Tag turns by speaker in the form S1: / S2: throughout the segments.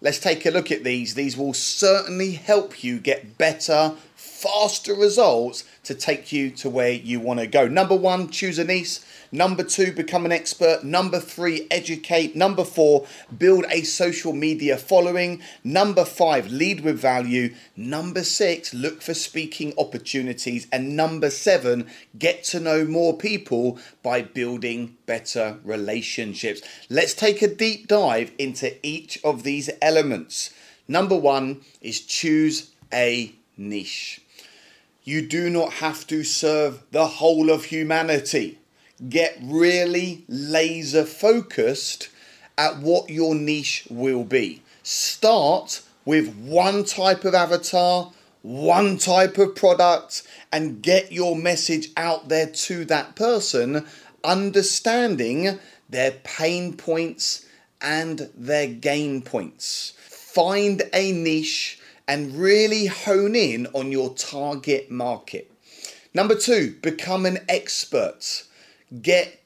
S1: Let's take a look at these. These will certainly help you get better, faster results to take you to where you want to go. Number one, choose a niche. Number two, become an expert. Number three, educate. Number four, build a social media following. Number five, lead with value. Number six, look for speaking opportunities. And number seven, get to know more people by building better relationships. Let's take a deep dive into each of these elements. Number one is choose a niche. You do not have to serve the whole of humanity get really laser focused at what your niche will be. Start with one type of avatar, one type of product, and get your message out there to that person, understanding their pain points and their gain points. Find a niche and really hone in on your target market. Number two, become an expert get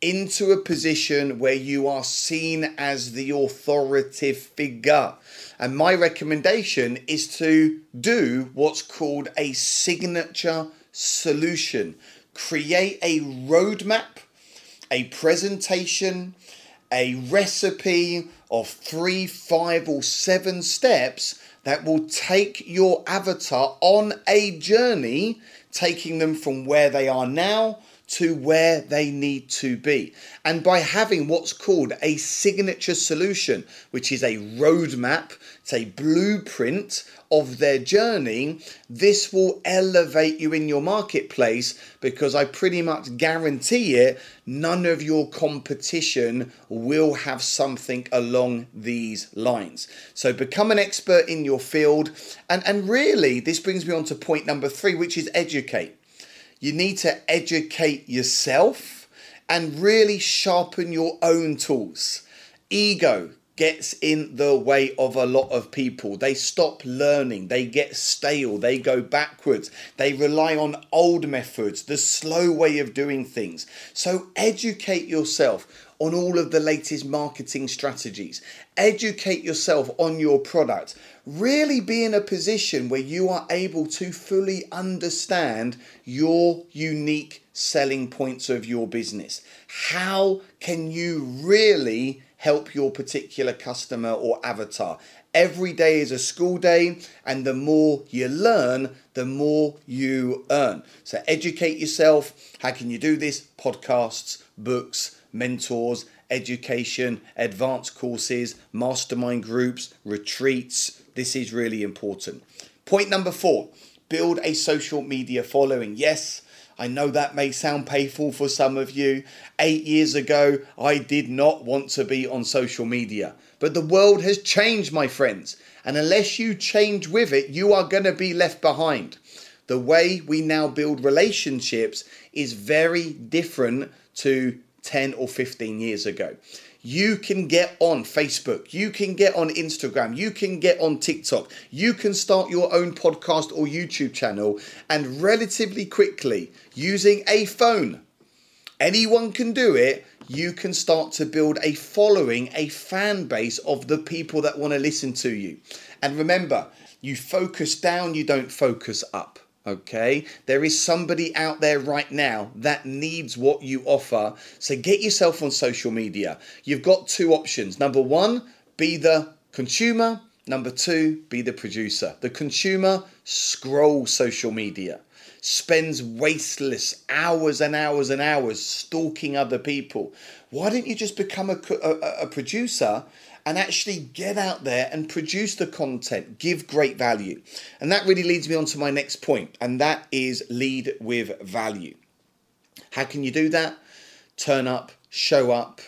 S1: into a position where you are seen as the authoritative figure. And my recommendation is to do what's called a signature solution. Create a roadmap, a presentation, a recipe of three, five, or seven steps that will take your avatar on a journey, taking them from where they are now to where they need to be. And by having what's called a signature solution, which is a roadmap, it's a blueprint of their journey, this will elevate you in your marketplace because I pretty much guarantee it, none of your competition will have something along these lines. So become an expert in your field. And, and really, this brings me on to point number three, which is educate. You need to educate yourself and really sharpen your own tools. Ego gets in the way of a lot of people. They stop learning, they get stale, they go backwards, they rely on old methods, the slow way of doing things. So educate yourself on all of the latest marketing strategies. Educate yourself on your product. Really be in a position where you are able to fully understand your unique selling points of your business. How can you really help your particular customer or avatar? Every day is a school day, and the more you learn, the more you earn. So, educate yourself. How can you do this? Podcasts, books, mentors, education, advanced courses, mastermind groups, retreats. This is really important. Point number four build a social media following. Yes, I know that may sound painful for some of you. Eight years ago, I did not want to be on social media. But the world has changed, my friends. And unless you change with it, you are going to be left behind. The way we now build relationships is very different to 10 or 15 years ago. You can get on Facebook, you can get on Instagram, you can get on TikTok, you can start your own podcast or YouTube channel, and relatively quickly, using a phone, anyone can do it. You can start to build a following, a fan base of the people that want to listen to you. And remember, you focus down, you don't focus up. Okay, there is somebody out there right now that needs what you offer. So get yourself on social media. You've got two options. Number one, be the consumer. Number two, be the producer. The consumer scrolls social media, spends wasteless hours and hours and hours stalking other people. Why don't you just become a, a, a producer and actually get out there and produce the content, give great value. And that really leads me on to my next point, and that is lead with value. How can you do that? Turn up, show up,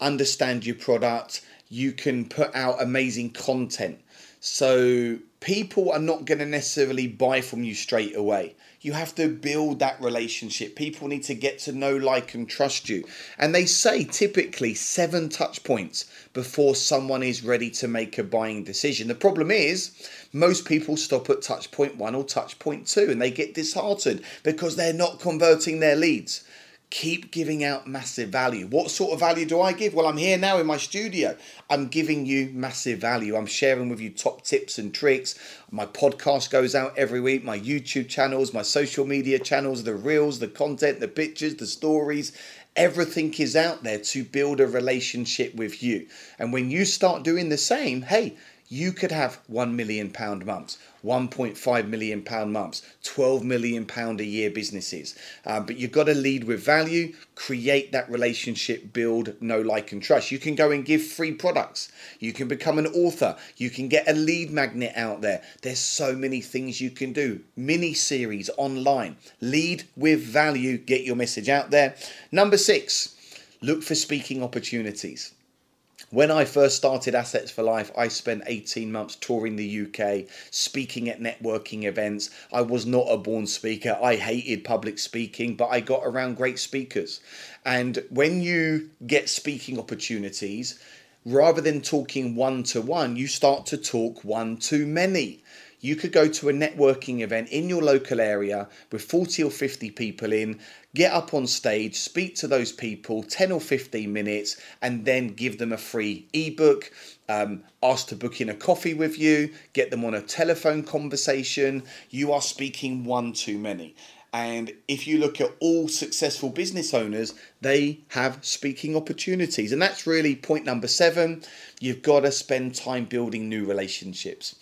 S1: understand your product. You can put out amazing content. So people are not going to necessarily buy from you straight away. You have to build that relationship. People need to get to know, like, and trust you. And they say typically seven touch points before someone is ready to make a buying decision. The problem is, most people stop at touch point one or touch point two and they get disheartened because they're not converting their leads keep giving out massive value. What sort of value do I give? Well, I'm here now in my studio. I'm giving you massive value. I'm sharing with you top tips and tricks. My podcast goes out every week, my YouTube channels, my social media channels, the reels, the content, the pictures, the stories. Everything is out there to build a relationship with you. And when you start doing the same, hey, you could have 1 million pound months 1.5 million pound months 12 million pound a year businesses. Um, but you've got to lead with value create that relationship build know like and trust. You can go and give free products. You can become an author. You can get a lead magnet out there. There's so many things you can do. Mini series online. Lead with value. Get your message out there. Number six look for speaking opportunities when I first started Assets for Life, I spent 18 months touring the UK, speaking at networking events. I was not a born speaker. I hated public speaking, but I got around great speakers. And when you get speaking opportunities, rather than talking one to one, you start to talk one to many you could go to a networking event in your local area with 40 or 50 people in, get up on stage, speak to those people 10 or 15 minutes, and then give them a free ebook. Um, ask to book in a coffee with you, get them on a telephone conversation. You are speaking one too many. And if you look at all successful business owners, they have speaking opportunities. And that's really point number seven. You've got to spend time building new relationships.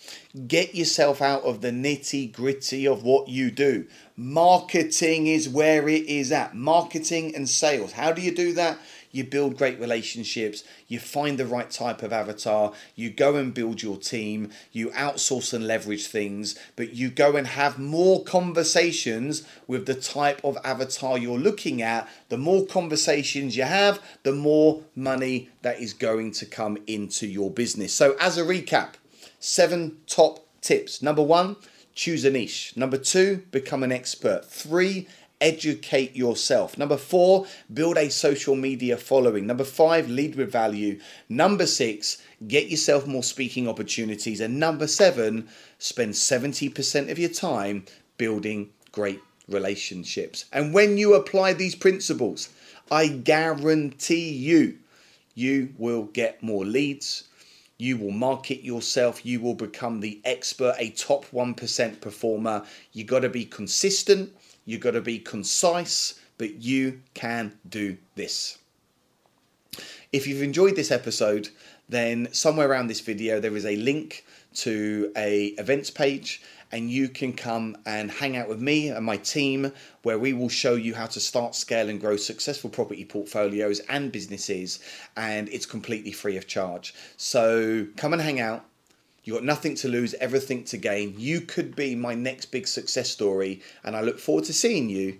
S1: Get yourself out of the nitty gritty of what you do. Marketing is where it is at. Marketing and sales. How do you do that? You build great relationships, you find the right type of avatar, you go and build your team, you outsource and leverage things, but you go and have more conversations with the type of avatar you're looking at. The more conversations you have, the more money that is going to come into your business. So, as a recap, seven top tips. Number one, choose a niche. Number two, become an expert. Three, educate yourself. Number four, build a social media following. Number five, lead with value. Number six, get yourself more speaking opportunities. And number seven, spend 70% of your time building great relationships. And when you apply these principles, I guarantee you, you will get more leads. You will market yourself. You will become the expert, a top 1% performer. You got to be consistent You've got to be concise, but you can do this. If you've enjoyed this episode, then somewhere around this video there is a link to a events page and you can come and hang out with me and my team where we will show you how to start scale and grow successful property portfolios and businesses and it's completely free of charge so come and hang out You've got nothing to lose, everything to gain. You could be my next big success story, and I look forward to seeing you